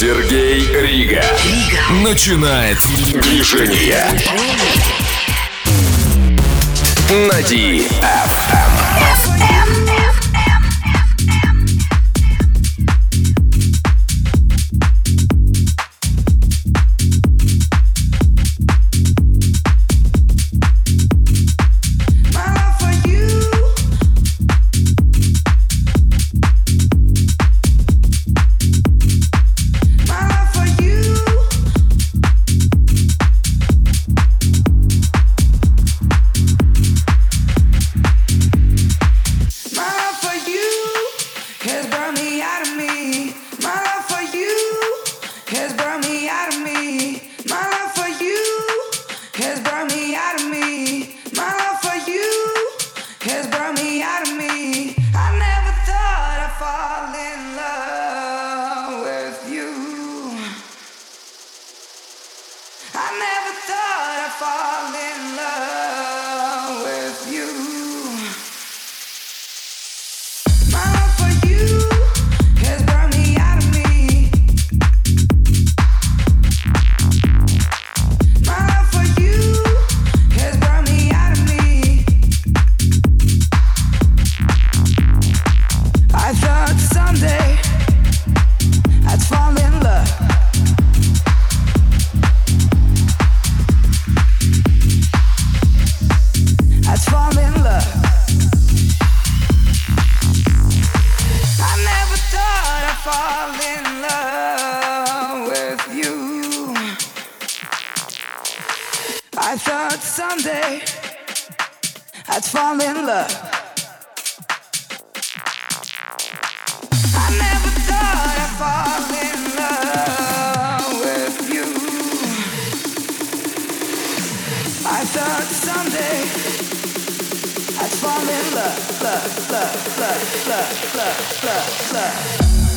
Сергей Рига. Рига. Начинает движение. На DFM. Let's fall in love. I never thought I'd fall in love with you. I thought someday I'd fall in love, love, love, love, love, love, love, love.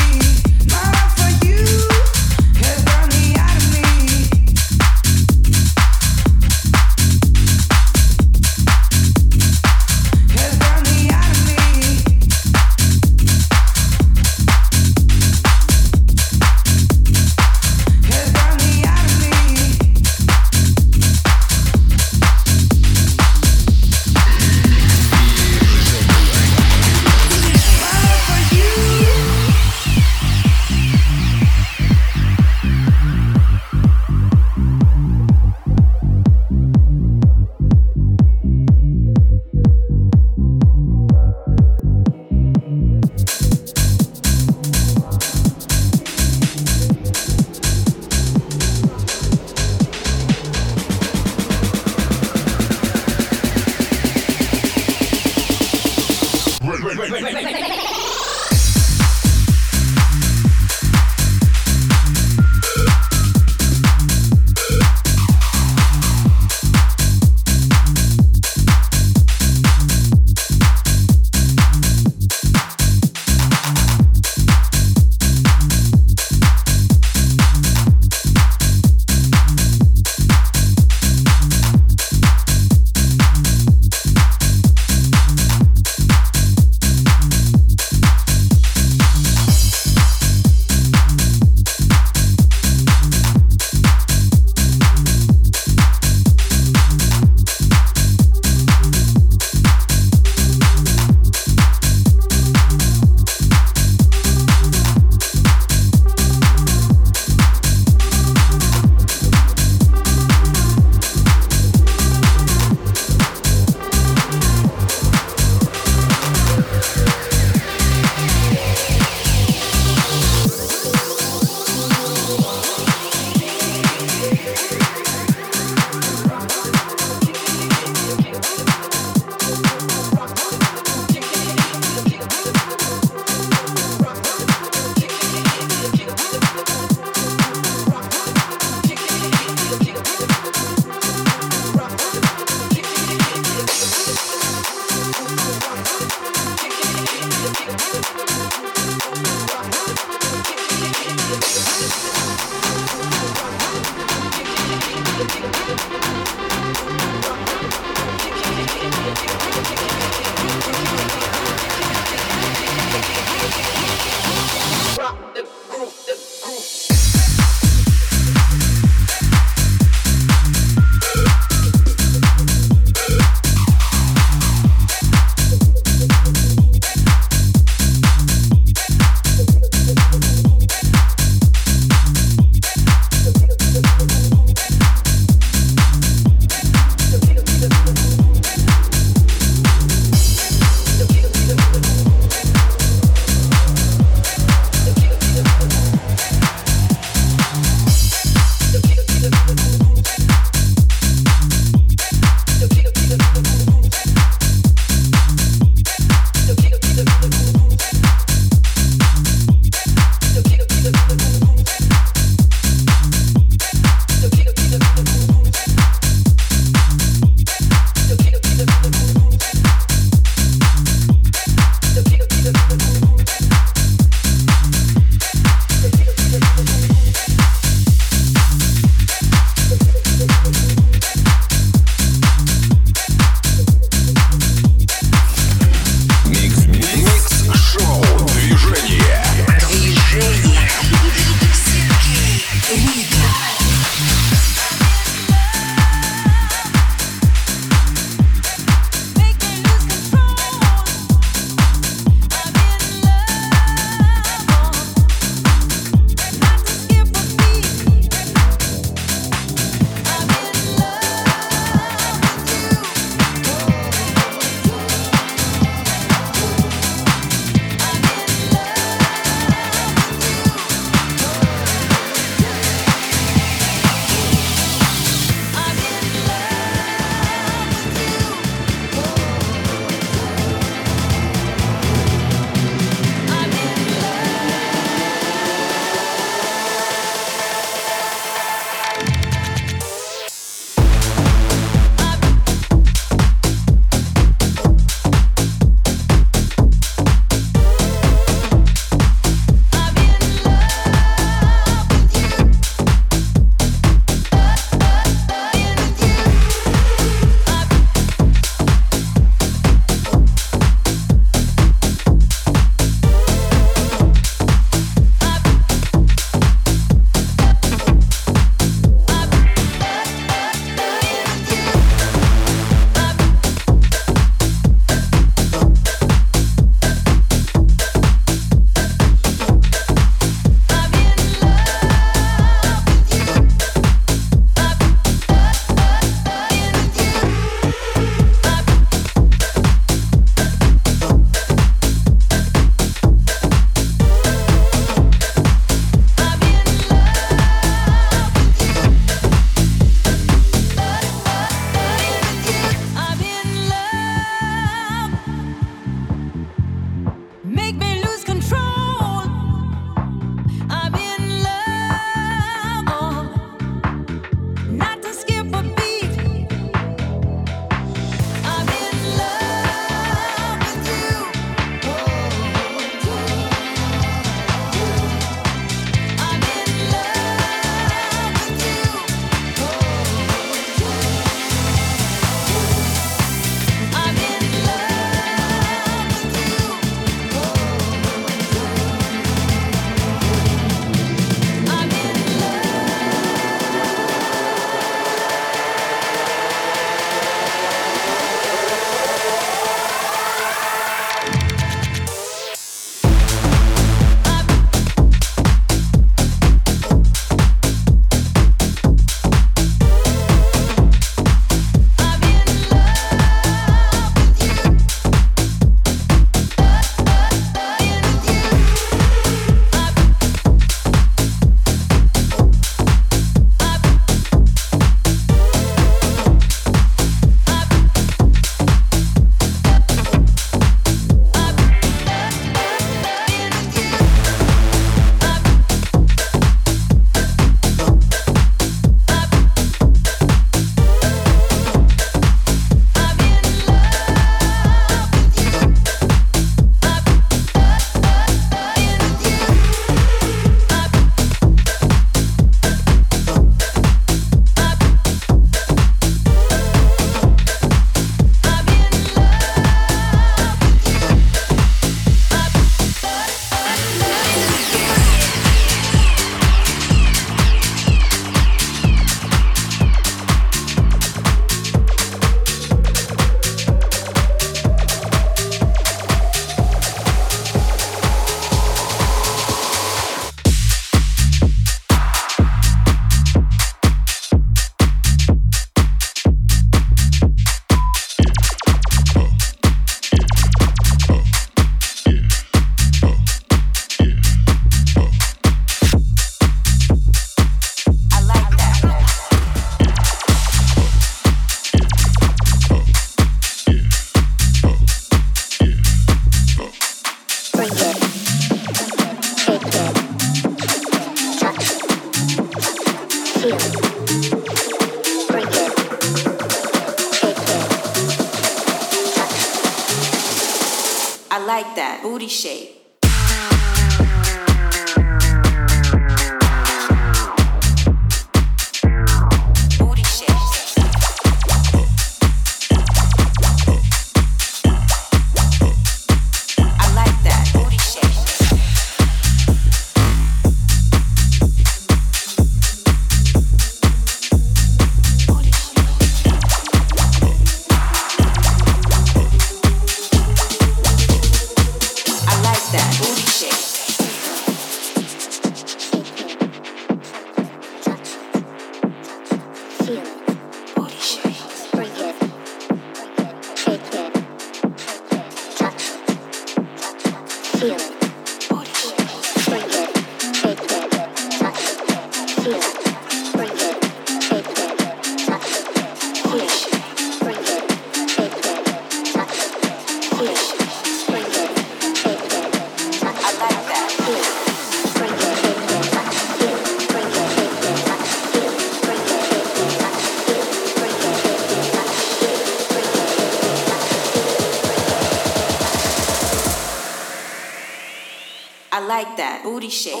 She.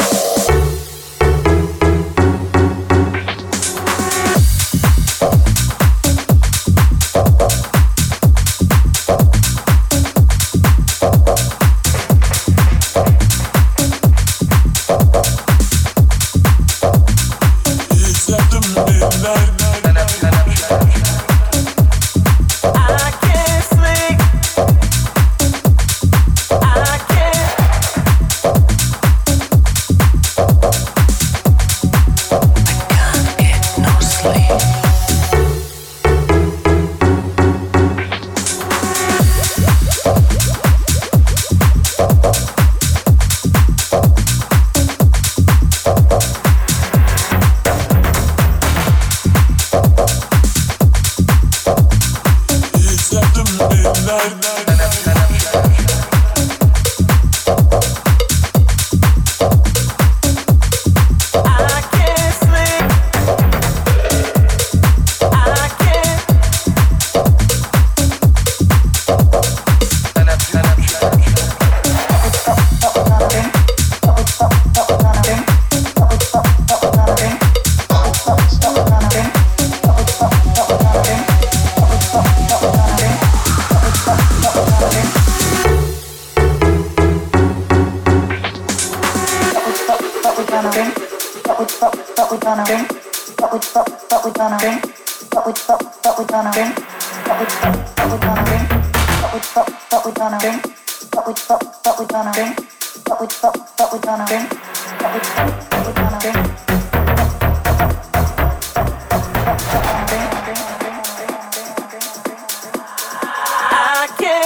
Oh.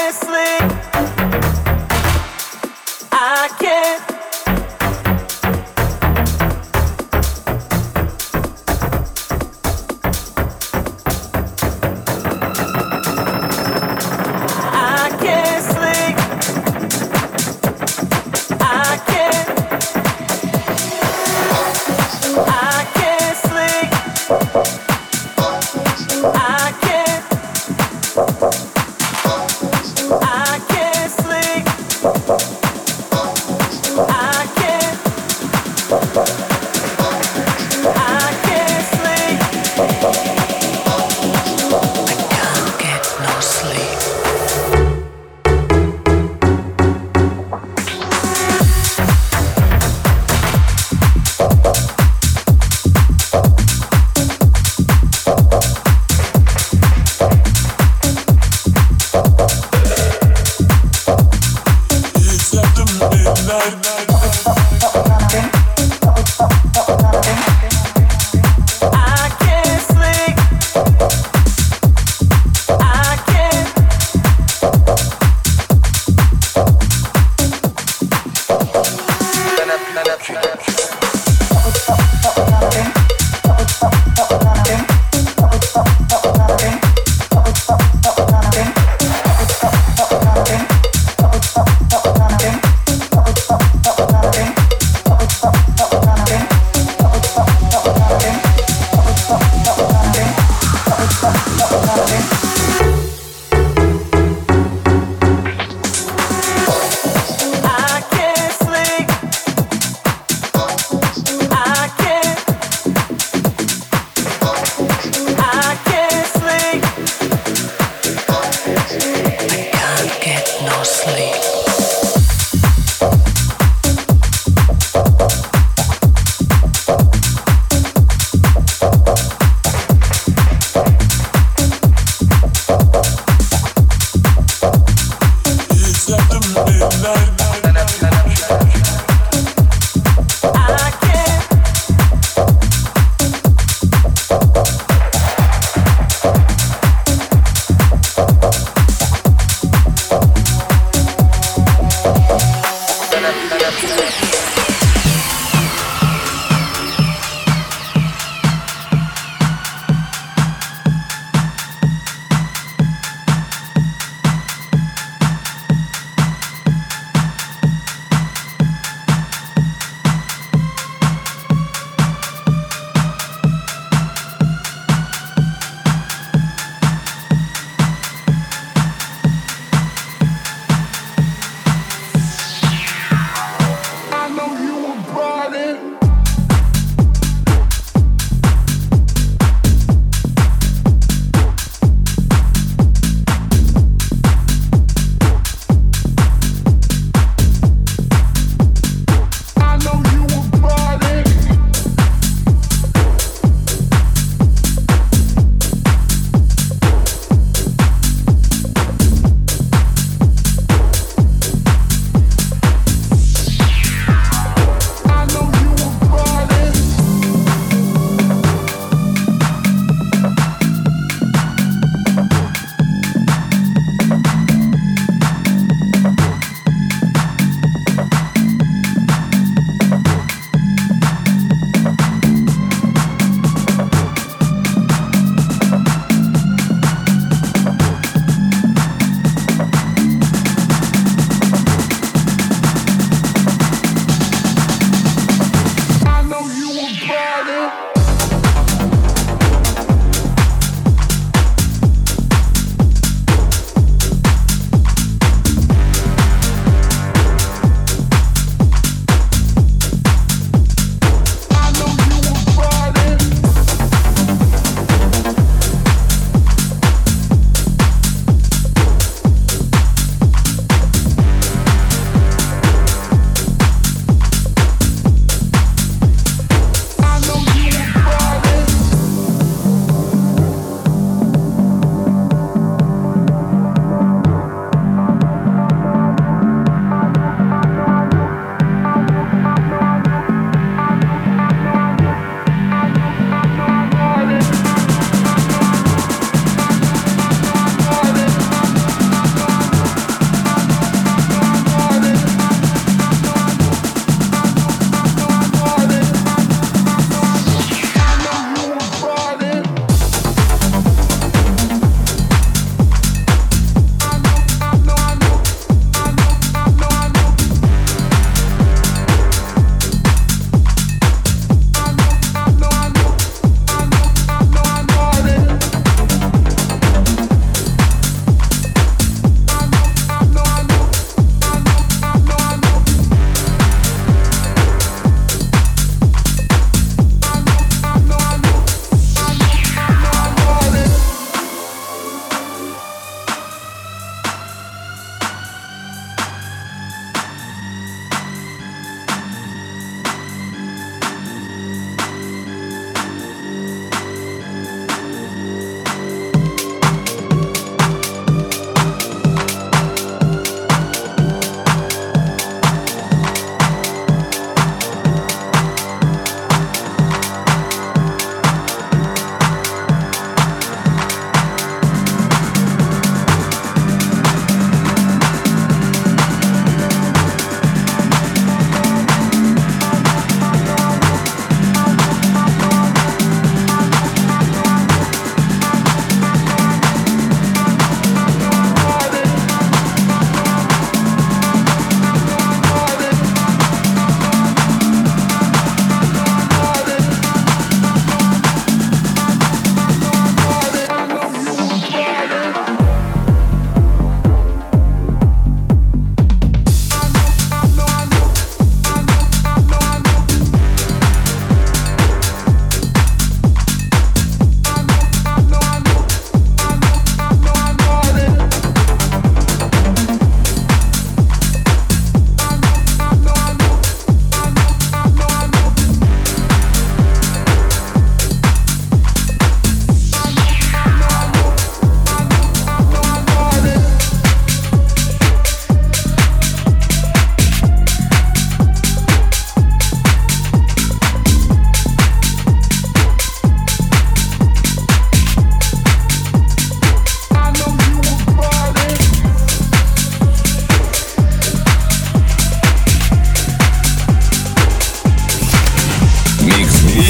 honestly.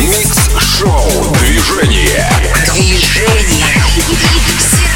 Микс-шоу. Движение. Движение.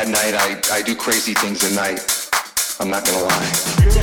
at night I, I do crazy things at night. I'm not gonna lie.